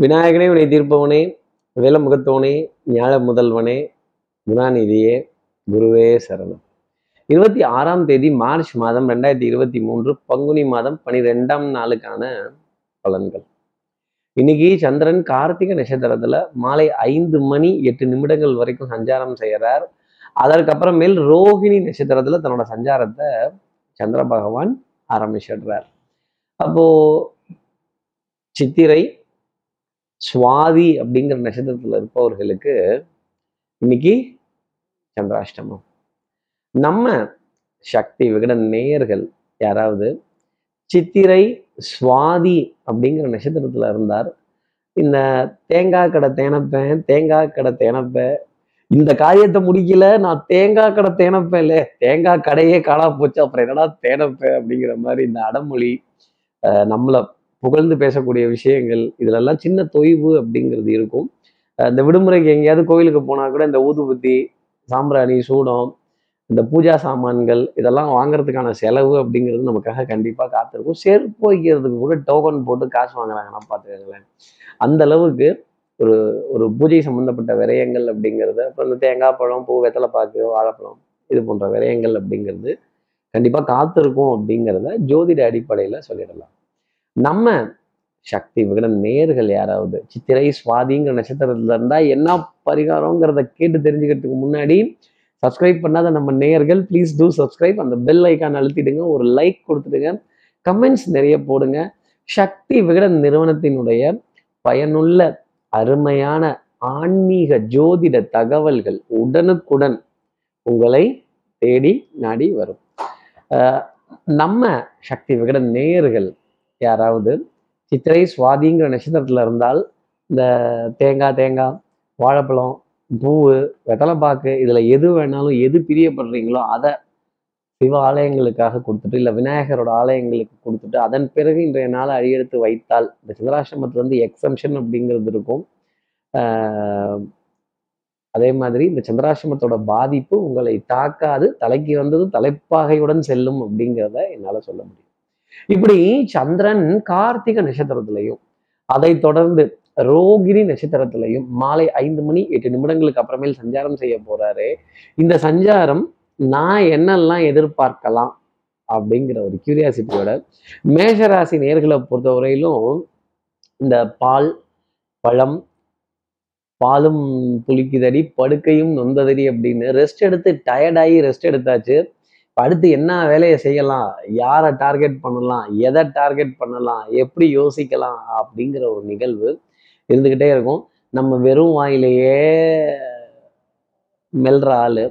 விநாயகனே உனை தீர்ப்பவனே வேலமுகத்தவனே ஞாழ முதல்வனே குணாநிதியே குருவே சரணம். இருபத்தி ஆறாம் தேதி மார்ச் மாதம் ரெண்டாயிரத்தி இருபத்தி மூன்று பங்குனி மாதம் பனிரெண்டாம் நாளுக்கான பலன்கள். இன்னைக்கு சந்திரன் கார்த்திகை நட்சத்திரத்துல மாலை ஐந்து மணி எட்டு நிமிடங்கள் வரைக்கும் சஞ்சாரம் செய்யறார் அதற்கப்புறமேல் ரோஹிணி நட்சத்திரத்துல தன்னோட சஞ்சாரத்தை சந்திர பகவான் ஆரம்பிச்சிடுறார். அப்போ சித்திரை சுவாதி அப்படிங்கிற நட்சத்திரத்துல இருப்பவர்களுக்கு இன்னைக்கு சந்திராஷ்டமம். நம்ம சக்தி விகட நேயர்கள் யாராவது சித்திரை சுவாதி அப்படிங்கிற நட்சத்திரத்துல இருந்தார். இந்த தேங்காய் கடை தேனப்பேன் தேங்காய் கடை தேனப்பேன். இந்த காரியத்தை முடிக்கல நான் தேங்காய் கடை தேனப்பேன் இல்ல தேங்காய் கடையே காணா போச்சு அப்புறம் என்னடா தேனப்பேன் அப்படிங்கிற மாதிரி இந்த அடமொழி நம்மளை புகழ்ந்து பேசக்கூடிய விஷயங்கள் இதிலெல்லாம் சின்ன தொய்வு அப்படிங்கிறது இருக்கும். இந்த விடுமுறைக்கு எங்கேயாவது கோயிலுக்கு போனா கூட இந்த ஊதுபத்தி சாம்பிராணி சூடம் இந்த பூஜா சாமான்கள் இதெல்லாம் வாங்குறதுக்கான செலவு அப்படிங்கிறது நமக்காக கண்டிப்பாக காத்திருக்கும். செருப்பு வைக்கிறதுக்கு கூட டோக்கன் போட்டு காசு வாங்குறாங்கன்னா பார்த்துக்கங்களேன். அந்த அளவுக்கு ஒரு ஒரு பூஜை சம்பந்தப்பட்ட விரயங்கள் அப்படிங்கிறது அப்புறம் இந்த தேங்காய் பழம் பூ வெத்தலை பாக்கு வாழைப்பழம் இது போன்ற விரயங்கள் அப்படிங்கிறது கண்டிப்பாக காத்திருக்கும் அப்படிங்கிறத ஜோதிட அடிப்படையில் சொல்லிடலாம். நம்ம சக்தி விகடன் நேர்கள் யாராவது சித்திரை சுவாதிங்கிற நட்சத்திரத்துல இருந்தா என்ன பரிகாரங்கிறத கேட்டு தெரிஞ்சுக்கிறதுக்கு முன்னாடி சப்ஸ்கிரைப் பண்ணாத நம்ம நேயர்கள் ப்ளீஸ் டூ சப்ஸ்கிரைப் அந்த பெல் ஐக்கான் அழுத்திடுங்க ஒரு லைக் கொடுத்துடுங்க கமெண்ட்ஸ் நிறைய போடுங்க. சக்தி விகடன் நிறுவனத்தினுடைய பயனுள்ள அருமையான ஆன்மீக ஜோதிட தகவல்கள் உடனுக்குடன் உங்களை தேடி நாடி வரும். நம்ம சக்தி விகடன் நேயர்கள் யாராவது சித்திரை சுவாதிங்கிற நட்சத்திரத்தில் இருந்தால் இந்த தேங்காய் தேங்காய் வாழைப்பழம் பூவு வெத்தலைப்பாக்கு இதில் எது வேணாலும் எது பிரியப்படுறீங்களோ அதை சிவ ஆலயங்களுக்காக கொடுத்துட்டு இல்லை விநாயகரோட ஆலயங்களுக்கு கொடுத்துட்டு அதன் பிறகு இன்றைய நாளை அடியெடுத்து வைத்தால் இந்த சந்திராசிரமத்துல வந்து எக்ஸம்ஷன் அப்படிங்கிறது இருக்கும். அதே மாதிரி இந்த சந்திராசிரமத்தோட பாதிப்பு உங்களை தாக்காது தலைக்கு வந்தது தலைப்பாகையுடன் செல்லும் அப்படிங்கிறத என்னால் சொல்ல முடியும். இப்படி சந்திரன் கார்த்திகை நட்சத்திரத்திலையும் அதை தொடர்ந்து ரோகிணி நட்சத்திரத்திலையும் மாலை ஐந்து மணி எட்டு நிமிடங்களுக்கு அப்புறமேல் சஞ்சாரம் செய்ய போறாரு. இந்த சஞ்சாரம் நான் என்னெல்லாம் எதிர்பார்க்கலாம் அப்படிங்கிற ஒரு கியூரியாசிட்டியோட மேஷராசி நேர்களை பொறுத்தவரையிலும் இந்த பால் பழம் பாலும் புளிக்குதடி படுக்கையும் நொந்ததடி அப்படின்னு ரெஸ்ட் எடுத்து டயர்டாகி ரெஸ்ட் எடுத்தாச்சு. அடுத்து என்ன வேலையை செய்யலாம்? யாரை டார்கெட் பண்ணலாம்? எதை டார்கெட் பண்ணலாம்? எப்படி யோசிக்கலாம்? அப்படிங்கிற ஒரு நிகழ்வு இருந்துக்கிட்டே இருக்கும். நம்ம வெறும் வாயிலேயே மெல்ற ஆள்.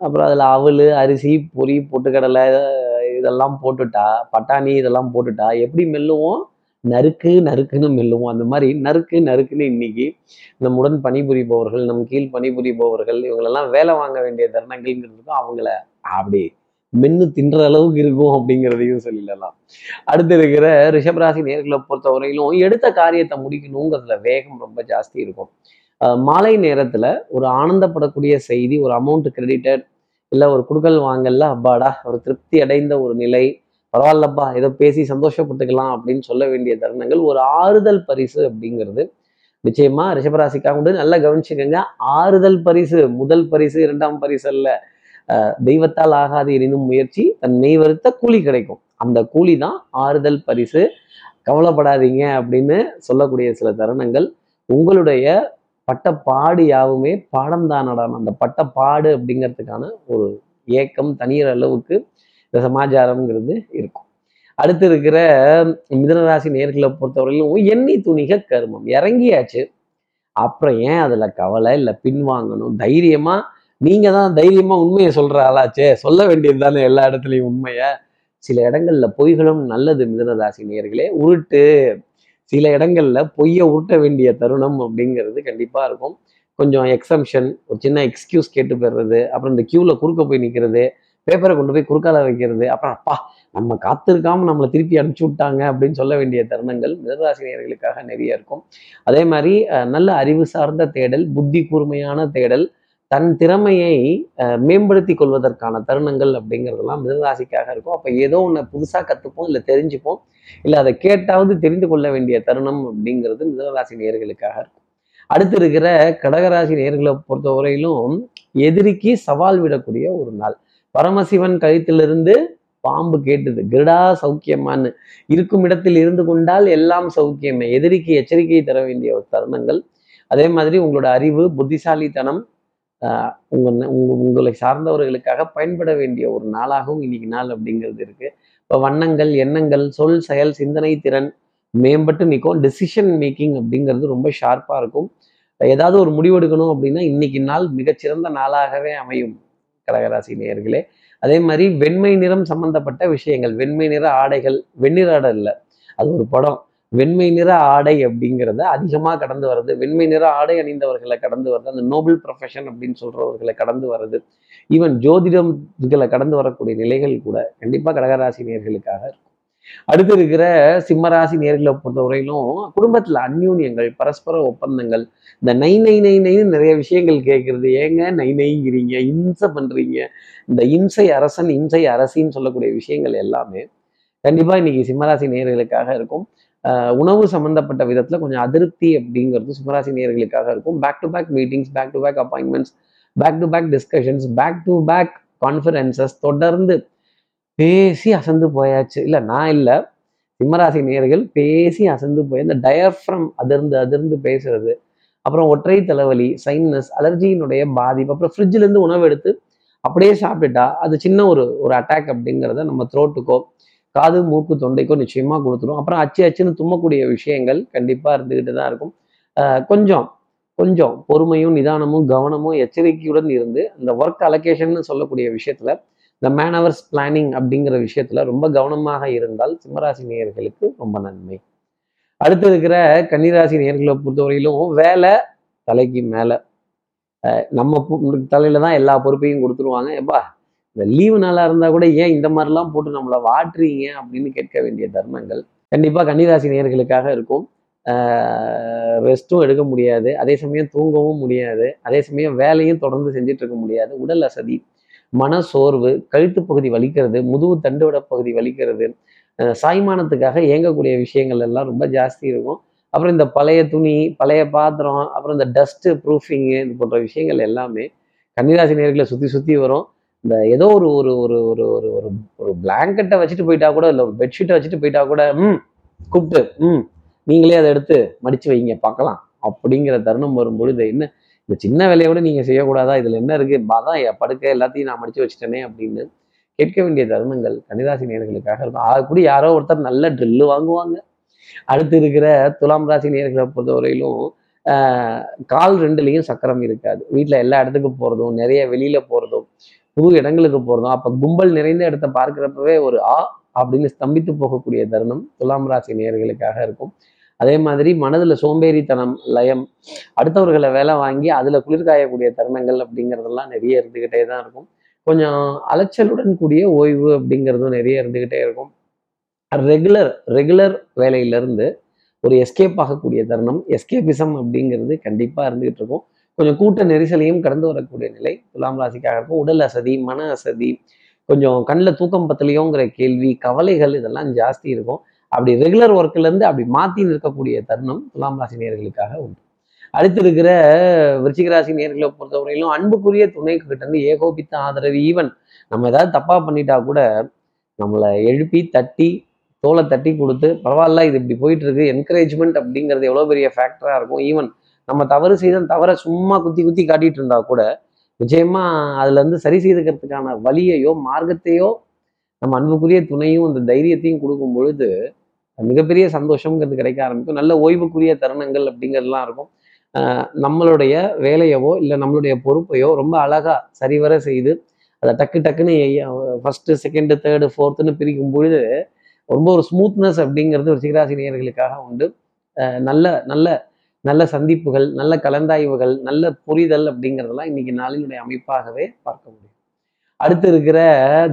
அப்புறம் அதில் அவல் அரிசி பொறி பொட்டுக்கடலை இதெல்லாம் போட்டுட்டா பட்டாணி இதெல்லாம் போட்டுட்டா எப்படி மெல்லுவோம்? நறுக்கு நறுக்குன்னு மெல்லுவோம். அந்த மாதிரி நறுக்கு நறுக்குன்னு இன்னைக்கு நம்முடன் பணிபுரிபவர்கள் நம் கீழ் பணிபுரிபவர்கள் இவங்களெல்லாம் வேலை வாங்க வேண்டிய தருணங்கள்ங்கிறதுக்கும் அவங்கள அப்படி மென்னு தின்ற அளவுக்கு இருக்கும் அப்படிங்கிறதையும் சொல்லிடலாம். அடுத்து இருக்கிற ரிஷபராசி நேர்களை பொறுத்தவரையிலும் எடுத்த காரியத்தை முடிக்கணுங்கிறதுல வேகம் ரொம்ப ஜாஸ்தி இருக்கும். மாலை நேரத்துல ஒரு ஆனந்தப்படக்கூடிய செய்தி ஒரு அமௌண்ட் கிரெடிட்டட் இல்லை ஒரு குடுக்கல் வாங்கல்ல அப்பாடா ஒரு திருப்தி அடைந்த ஒரு நிலை பரவாயில்லப்பா ஏதோ பேசி சந்தோஷப்பட்டுக்கலாம் அப்படின்னு சொல்ல வேண்டிய தருணங்கள் ஒரு ஆறுதல் பரிசு அப்படிங்கிறது. நிச்சயமா ரிஷபராசிக்காக உண்டு நல்லா கவனிச்சுக்கோங்க. ஆறுதல் பரிசு முதல் பரிசு இரண்டாம் பரிசு அல்ல தெய்வத்தால் ஆகாது எனினும் முயற்சி தன் மெய் வருத்த கூலி கிடைக்கும். அந்த கூலி தான் ஆறுதல் பரிசு. கவலைப்படாதீங்க அப்படின்னு சொல்லக்கூடிய சில தருணங்கள். உங்களுடைய பட்டப்பாடு யாவுமே பாடம் தானடான அந்த பட்டப்பாடு அப்படிங்கிறதுக்கான ஒரு ஏக்கம் தனியர் அளவுக்கு இந்த சமாச்சாரம்ங்கிறது இருக்கும். அடுத்து இருக்கிற மிதனராசி நேர்களை பொறுத்தவரையிலும் எண்ணி துணிக கருமம். இறங்கியாச்சு. அப்புறம் ஏன் அதுல கவலை இல்லை? பின்வாங்கணும். தைரியமா நீங்க தான் தைரியமா உண்மையை சொல்ற ஆளாச்சே. சொல்ல வேண்டியது தானே எல்லா இடத்துலையும் உண்மைய. சில இடங்கள்ல பொய்களும் நல்லது மிதனராசி நேர்களே உருட்டு. சில இடங்கள்ல பொய்யை உருட்ட வேண்டிய தருணம் அப்படிங்கிறது கண்டிப்பா இருக்கும். கொஞ்சம் எக்ஸம்ஷன் ஒரு சின்ன எக்ஸ்கியூஸ் கேட்டு போயிடுறது அப்புறம் இந்த கியூல குறுக்க போய் நிற்கிறது பேப்பரை கொண்டு போய் குறுக்கால வைக்கிறது அப்புறம் அப்பா நம்ம காத்திருக்காம நம்மளை திருப்பி அனுப்பிச்சி விட்டாங்க அப்படின்னு சொல்ல வேண்டிய தருணங்கள் மிதராசினியர்களுக்காக நிறைய இருக்கும். அதே மாதிரி நல்ல அறிவு சார்ந்த தேடல் புத்தி கூர்மையான தேடல் தன் திறமையை மேம்படுத்தி கொள்வதற்கான தருணங்கள் அப்படிங்கிறதெல்லாம் மிதராசிக்காக இருக்கும். அப்போ ஏதோ ஒன்று புதுசாக கற்றுப்போம் இல்லை தெரிஞ்சுப்போம் இல்லை அதை கேட்டாவது தெரிந்து கொள்ள வேண்டிய தருணம் அப்படிங்கிறது மிதராசி நேர்களுக்காக இருக்கும். அடுத்து இருக்கிற கடகராசி நேர்களை பொறுத்தவரையிலும் எதிரிக்கு சவால் விடக்கூடிய ஒரு நாள். பரமசிவன் கழுத்திலிருந்து பாம்பு கேட்டது கிருடா சௌக்கியமான்னு. இருக்கும் இடத்தில் இருந்து கொண்டால் எல்லாம் சௌக்கியமே. எதிரிக்கு எச்சரிக்கை தர வேண்டிய ஒரு தருணங்கள். அதே மாதிரி உங்களோட அறிவு புத்திசாலித்தனம் உங்கள் உங்க உங்க உங்களை சார்ந்தவர்களுக்காக பயன்பட வேண்டிய ஒரு நாளாகவும் இன்னைக்கு நாள் அப்படிங்கிறது இருக்கு. இப்போ வண்ணங்கள் எண்ணங்கள் சொல் செயல் சிந்தனை திறன் மேம்பட்டு நிற்கும். டெசிஷன் மேக்கிங் அப்படிங்கிறது ரொம்ப ஷார்ப்பாக இருக்கும். ஏதாவது ஒரு முடிவெடுக்கணும் அப்படின்னா இன்னைக்கு நாள் மிகச்சிறந்த நாளாகவே அமையும் கடகராசி நேயர்களே. அதே மாதிரி வெண்மை நிறம் சம்பந்தப்பட்ட விஷயங்கள் வெண்மை நிற ஆடைகள் வெண்ணிற ஆடை இல்லை அது ஒரு படம். வெண்மை நிற ஆடை அப்படிங்கிறத அதிகமாக கடந்து வர்றது வெண்மை நிற ஆடை அணிந்தவர்களை கடந்து வர்றது அந்த நோபல் ப்ரொஃபஷன் அப்படின்னு சொல்றவர்களை கடந்து வருது ஈவன் ஜோதிடம்களை கடந்து வரக்கூடிய நிலைகள் கூட கண்டிப்பாக கடகராசி நேர்களுக்காக இருக்கும். அடுத்து இருக்கிற சிம்மராசி நேர்களை பொறுத்தவரையிலும் குடும்பத்துல அந்யூன்யங்கள் பரஸ்பர ஒப்பந்தங்கள் இந்த நை நை நை நைன்னு நிறைய விஷயங்கள் கேட்கறது. ஏங்க நை நைங்கிறீங்க இம்சை பண்றீங்க. இந்த இம்சை அரசன் இம்சை அரசின்னு சொல்லக்கூடிய விஷயங்கள் எல்லாமே கண்டிப்பா இன்னைக்கு சிம்மராசி நேர்களுக்காக இருக்கும். உணவு சம்பந்தப்பட்ட விதத்துல கொஞ்சம் அதிருப்தி அப்படிங்கிறது சிம்மராசி நேர்களுக்காக இருக்கும். Back to back meetings back to back appointments back to back discussions back to back conferences தொடர்ந்து பேசி அசந்து போயாச்சு. இல்லை நான் இல்லை. சிம்மராசி நேர்கள் பேசி அசந்து போய் இந்த டயஃப்ரம் அதிர்ந்து அதிர்ந்து பேசுறது. அப்புறம் ஒற்றை தலைவலி சைனஸ் அலர்ஜியினுடைய பாதிப்பு. அப்புறம் ஃப்ரிட்ஜில் இருந்து உணவு எடுத்து அப்படியே சாப்பிட்டுட்டா அது சின்ன ஒரு ஒரு அட்டாக் அப்படிங்கிறத நம்ம த்ரோட்டுக்கோ காது மூக்கு தொண்டைக்கோ நிச்சயமா கொடுத்துரும். அப்புறம் அச்சு அச்சுன்னு தும்மக்கூடிய விஷயங்கள் கண்டிப்பாக இருந்துக்கிட்டு தான் இருக்கும். ஆஹ் கொஞ்சம் கொஞ்சம் பொறுமையும் நிதானமும் கவனமும் எச்சரிக்கையுடன் இருந்து அந்த ஒர்க் அலோகேஷன் சொல்லக்கூடிய விஷயத்துல இந்த மேன் அவர்ஸ் பிளானிங் அப்படிங்கிற விஷயத்துல ரொம்ப கவனமாக இருந்தால் சிம்மராசி நேயர்களுக்கு ரொம்ப நன்மை. அடுத்து இருக்கிற கன்னிராசி நேர்களை பொறுத்தவரையிலும் வேலை தலைக்கு மேல. அஹ் நம்ம தலையில தான் எல்லா பொறுப்பையும் கொடுத்துருவாங்க. எப்பா இந்த லீவு நாளாக இருந்தால் கூட ஏன் இந்த மாதிரிலாம் போட்டு நம்மளை வாட்டுறீங்க அப்படின்னு கேட்க வேண்டிய தருணங்கள் கண்டிப்பாக கன்னிராசி நேர்களுக்காக இருக்கும். ரெஸ்ட்டும் எடுக்க முடியாது. அதே சமயம் தூங்கவும் முடியாது. அதே சமயம் வேலையும் தொடர்ந்து செஞ்சுட்டு இருக்க முடியாது. உடல் அசதி மன சோர்வு கழுத்து பகுதி வலிக்கிறது முதுகு தண்டுவட பகுதி வலிக்கிறது சாய்மானத்துக்காக இயங்கக்கூடிய விஷயங்கள் எல்லாம் ரொம்ப ஜாஸ்தி இருக்கும். அப்புறம் இந்த பழைய துணி பழைய பாத்திரம் அப்புறம் இந்த டஸ்ட்டு ப்ரூஃபிங்கு இது போன்ற விஷயங்கள் எல்லாமே கன்னிராசி நேர்களை சுற்றி சுற்றி வரும். இந்த ஏதோ ஒரு ஒரு ஒரு ஒரு ஒரு ஒரு ஒரு பிளாங்கெட்டை வச்சுட்டு போயிட்டா கூட இல்லை ஒரு பெட்ஷீட்டை வச்சுட்டு போயிட்டா கூட ம் கூப்பிட்டு ம் நீங்களே அதை எடுத்து மடிச்சு வைங்க பார்க்கலாம். அப்படிங்கிற தருணம் வரும்பொழுது என்ன இந்த சின்ன வேலையை கூட நீங்கள் செய்யக்கூடாதா? இதில் என்ன இருக்கு? அதான் என் படுக்கை எல்லாத்தையும் நான் மடிச்சு வச்சுட்டேனே அப்படின்னு கேட்க வேண்டிய தருணங்கள் கன்னிராசி நேர்களுக்காக இருக்கும். ஆக கூட யாரோ ஒருத்தர் நல்ல ட்ரில்லு வாங்குவாங்க. அடுத்து இருக்கிற துலாம் ராசி நேர்களை பொறுத்தவரையிலும் ஆஹ், கால் ரெண்டுலேயும் சக்கரம் இருக்காது. வீட்டில் எல்லா இடத்துக்கும் போகிறதும் நிறைய வெளியில போகிறதும் புது இடங்களுக்கு போகிறதும் அப்போ கும்பல் நிறைந்த இடத்த பார்க்குறப்பவே ஒரு ஆ அப்படின்னு ஸ்தம்பித்து போகக்கூடிய தருணம் துலாம் ராசி நேர்களுக்காக இருக்கும். அதே மாதிரி மனதில் சோம்பேறித்தனம் லயம் அடுத்தவர்களை வேலை வாங்கி அதில் குளிர்காயக்கூடிய தருணங்கள் அப்படிங்கிறதெல்லாம் நிறைய இருந்துக்கிட்டே தான் இருக்கும். கொஞ்சம் அலைச்சலுடன் கூடிய ஓய்வு அப்படிங்கிறதும் நிறைய இருந்துக்கிட்டே இருக்கும். ரெகுலர் ரெகுலர் வேலையிலேருந்து ஒரு எஸ்கேப் ஆகக்கூடிய தருணம் எஸ்கேபிசம் அப்படிங்கிறது கண்டிப்பாக இருந்துகிட்டு இருக்கும். கொஞ்சம் கூட்ட நெரிசலையும் கடந்து வரக்கூடிய நிலை துலாம் ராசிக்காக இருக்கும். உடல் அசதி மன அசதி கொஞ்சம் கண்ணில் தூக்கம் பத்தலையோங்கிற கேள்வி கவலைகள் இதெல்லாம் ஜாஸ்தி இருக்கும். அப்படி ரெகுலர் ஒர்க்லேருந்து அப்படி மாற்றி நிற்கக்கூடிய தருணம் துலாம் ராசி நேர்களுக்காக உண்டு. அடுத்து இருக்கிற விருச்சிக ராசி நேர்களை பொறுத்தவரையிலும் அன்புக்குரிய துணை கிட்ட இருந்து ஏகோபித்த ஆதரவு ஈவன் நம்ம ஏதாவது தப்பாக பண்ணிட்டா கூட நம்மளை எழுப்பி தட்டி தோலை தட்டி கொடுத்து பரவாயில்ல இது இப்படி போயிட்டு இருக்கு. என்கரேஜ்மெண்ட் அப்படிங்கிறது எவ்வளோ பெரிய ஃபேக்டராக இருக்கும். ஈவன் நம்ம தவறு செய்த தவறை சும்மா குத்தி குத்தி காட்டிட்டு இருந்தா கூட நிச்சயமா அதுல இருந்து சரி செய்துக்கிறதுக்கான வழியையோ மார்க்கத்தையோ நம்ம அன்புக்குரிய துணையும் அந்த தைரியத்தையும் கொடுக்கும் பொழுது மிகப்பெரிய சந்தோஷம்ங்கிறது கிடைக்க ஆரம்பிக்கும். நல்ல ஓய்வுக்குரிய தருணங்கள் அப்படிங்கிறதுலாம் இருக்கும். நம்மளுடைய வேலையவோ இல்லை நம்மளுடைய பொறுப்பையோ ரொம்ப அழகா சரிவர செய்து அதை டக்கு டக்குன்னு ஃபர்ஸ்ட் செகண்டு தேர்டு ஃபோர்த்துன்னு பிரிக்கும் பொழுது ரொம்ப ஒரு ஸ்மூத்னஸ் அப்படிங்கிறது ஒரு சிகராசி நேயர்களுக்காக உண்டு. நல்ல நல்ல நல்ல சந்திப்புகள் நல்ல கலந்தாய்வுகள் நல்ல புரிதல் அப்படிங்கிறதெல்லாம் இன்னைக்கு நாளினுடைய அமைப்பாகவே பார்க்க முடியும். அடுத்து இருக்கிற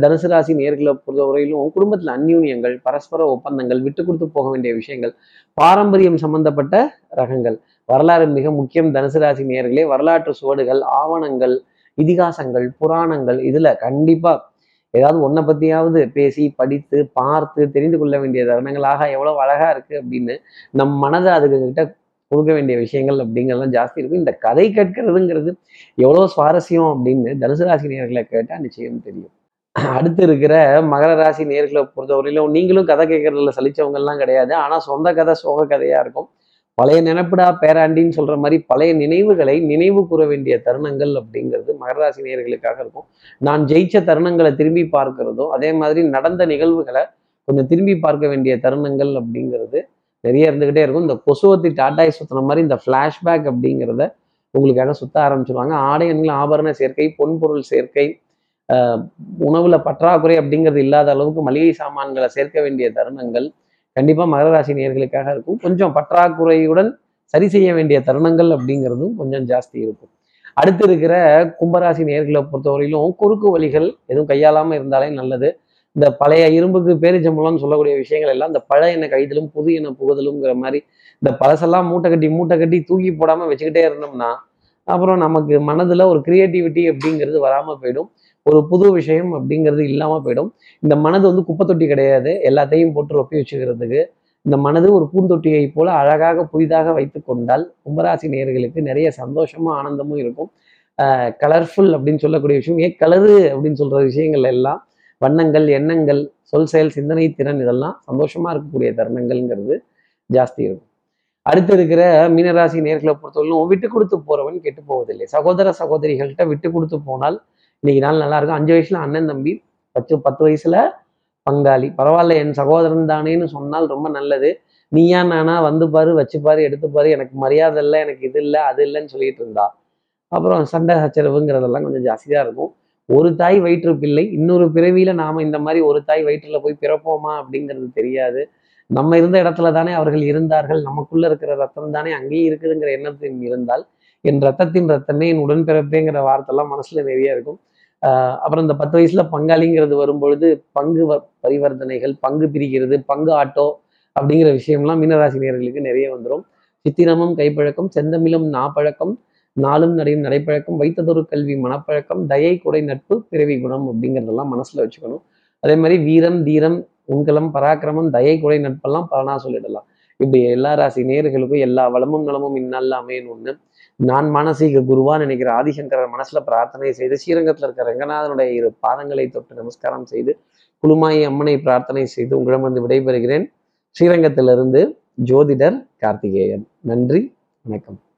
தனுசு ராசி நேர்களை பொறுத்தவரையிலும் குடும்பத்தில் அந்யூன்யங்கள் பரஸ்பர ஒப்பந்தங்கள் விட்டு கொடுத்து போக வேண்டிய விஷயங்கள் பாரம்பரியம் சம்பந்தப்பட்ட ரகங்கள். வரலாறு மிக முக்கியம். தனுசு ராசி நேர்களே வரலாற்று சுவடுகள் ஆவணங்கள் இதிகாசங்கள் புராணங்கள் இதுல கண்டிப்பா ஏதாவது ஒன்றை பத்தியாவது பேசி படித்து பார்த்து தெரிந்து கொள்ள வேண்டிய தருணங்களாக எவ்வளவு அழகா இருக்கு அப்படின்னு நம் மனதை அதுக்கு கிட்ட கொடுக்க வேண்டிய விஷயங்கள் அப்படிங்கிறதெல்லாம் ஜாஸ்தி இருக்கும். இந்த கதை கேட்கறதுங்கிறது எவ்வளோ சுவாரஸ்யம் அப்படின்னு தனுசு ராசி நேர்களை கேட்டால் நிச்சயம் தெரியும். அடுத்து இருக்கிற மகர ராசி நேர்களை பொறுத்தவரையிலும் நீங்களும் கதை கேட்கறதுல சலிச்சவங்கள்லாம் கிடையாது. ஆனால் சொந்த கதை சோக கதையாக இருக்கும். பழைய நினைப்புடா பேராண்டின்னு சொல்ற மாதிரி பழைய நினைவுகளை நினைவு கூற வேண்டிய தருணங்கள் அப்படிங்கிறது மகராசி நேர்களுக்காக இருக்கும். நான் ஜெயிச்ச தருணங்களை திரும்பி பார்க்கிறதும் அதே மாதிரி நடந்த நிகழ்வுகளை கொஞ்சம் திரும்பி பார்க்க வேண்டிய தருணங்கள் அப்படிங்கிறது நிறைய இருந்துகிட்டே இருக்கும். இந்த கொசுவத்தி டாட்டாய் சுத்தின மாதிரி இந்த ஃப்ளாஷ்பேக் அப்படிங்கிறத உங்களுக்காக சுத்த ஆரம்பிச்சிருவாங்க. ஆடை ஆபரண சேர்க்கை பொன்பொருள் சேர்க்கை உணவுல பற்றாக்குறை அப்படிங்கிறது இல்லாத அளவுக்கு மளிகை சாமான்களை சேர்க்க வேண்டிய தருணங்கள் கண்டிப்பாக மகர ராசி நேர்களுக்காக இருக்கும். கொஞ்சம் பற்றாக்குறையுடன் சரி செய்ய வேண்டிய தருணங்கள் அப்படிங்கிறதும் கொஞ்சம் ஜாஸ்தி இருக்கும். அடுத்து இருக்கிற கும்பராசி நேர்களை பொறுத்தவரையிலும் குறுக்கு வழிகள் எதுவும் கையாளாமல் இருந்தாலே நல்லது. இந்த பழைய இரும்புக்கு பேரிச்சம்பளம்னு சொல்லக்கூடிய விஷயங்கள் எல்லாம் இந்த பழைய எண்ணெய் கைதலும் புது எண்ணெய் புகுதலுங்கிற மாதிரி இந்த பழசெல்லாம் மூட்டை கட்டி மூட்டை கட்டி தூக்கி போடாமல் வச்சுக்கிட்டே இருந்தோம்னா அப்புறம் நமக்கு மனதில் ஒரு கிரியேட்டிவிட்டி அப்படிங்கிறது வராமல் போயிடும். ஒரு புது விஷயம் அப்படிங்கிறது இல்லாமல் போயிடும். இந்த மனது வந்து குப்பை தொட்டி கிடையாது. எல்லாத்தையும் போட்டு ரொப்பி வச்சுக்கிறதுக்கு இந்த மனது ஒரு பூந்தொட்டியை போல அழகாக புதிதாக வைத்து கொண்டால் கும்பராசி நேர்களுக்கு நிறைய சந்தோஷமும் ஆனந்தமும் இருக்கும். கலர்ஃபுல் அப்படின்னு சொல்லக்கூடிய விஷயம் ஏன் கலரு அப்படின்னு சொல்கிற விஷயங்கள் எல்லாம் வண்ணங்கள் எண்ணங்கள் சொல் செயல் சிந்தனை திறன் இதெல்லாம் சந்தோஷமா இருக்கக்கூடிய தருணங்கள்ங்கிறது ஜாஸ்தி இருக்கும். அடுத்து இருக்கிற மீனராசி நேர்களை பொறுத்தவரைக்கும் விட்டு கொடுத்து போறவன் கெட்டு போவதில்லை. சகோதர சகோதரிகள்கிட்ட விட்டு கொடுத்து போனால் இன்னைக்கு நாள் நல்லா இருக்கும். அஞ்சு வயசுல அண்ணன் தம்பி பத்து பத்து வயசுல பங்காளி. பரவாயில்ல என் சகோதரன் தானேன்னு சொன்னால் ரொம்ப நல்லது. நீயா நானா வந்து பாரு வச்சுப்பாரு எடுத்துப்பாரு எனக்கு மரியாதை இல்லை எனக்கு இது இல்லை அது இல்லைன்னு சொல்லிட்டு இருந்தா. அப்புறம் சண்டை சச்சரவுங்கிறதெல்லாம் கொஞ்சம் ஜாஸ்தியாக இருக்கும். ஒரு தாய் வயிற்று பிள்ளை இன்னொரு பிறவியில நாம இந்த மாதிரி ஒரு தாய் வயிற்றுல போய் பிறப்போமா அப்படிங்கிறது தெரியாது. நம்ம இருந்த இடத்துல தானே அவர்கள் இருந்தார்கள் நமக்குள்ள இருக்கிற ரத்தம் தானே அங்கேயும் இருக்குதுங்கிற எண்ணத்தின் இருந்தால் என் ரத்தத்தின் ரத்தமே என் உடன்பிறப்பேங்கிற வார்த்தைலாம் மனசுல நிறைய இருக்கும். அப்புறம் இந்த பத்து வயசுல பங்காளிங்கிறது வரும்பொழுது பங்கு பரிவர்த்தனைகள் பங்கு பிரிக்கிறது பங்கு ஆட்டோ அப்படிங்கிற விஷயம்லாம் மீனராசினியர்களுக்கு நிறைய வந்துடும் சித்திரமும் கைப்பழக்கம் செந்தமிழும் நாப்பழக்கம் நாளும் நடையும் நடைப்பழக்கம் வைத்ததொரு கல்வி மனப்பழக்கம் தயை குறை நட்பு பிறவி குணம் அப்படிங்கிறதெல்லாம் மனசுல வச்சுக்கணும். அதே மாதிரி வீரம் தீரம் உங்கலம் பராக்கிரமம் தயை குறை நட்பெல்லாம் பலனா சொல்லிடலாம். இப்படி எல்லா ராசி நேர்களுக்கும் எல்லா வளமும் நலமும் இந்நாளில் அமையணும்னு நான் மானசீக குருவா நினைக்கிற ஆதிசங்கரர் மனசுல பிரார்த்தனை செய்து ஸ்ரீரங்கத்தில் இருக்கிற ரங்கநாதனுடைய இரு பாதங்களை தொட்டு நமஸ்காரம் செய்து குழுமாயி அம்மனை பிரார்த்தனை செய்து உங்களிடம் வந்து விடைபெறுகிறேன். ஸ்ரீரங்கத்திலிருந்து ஜோதிடர் கார்த்திகேயன். நன்றி வணக்கம்.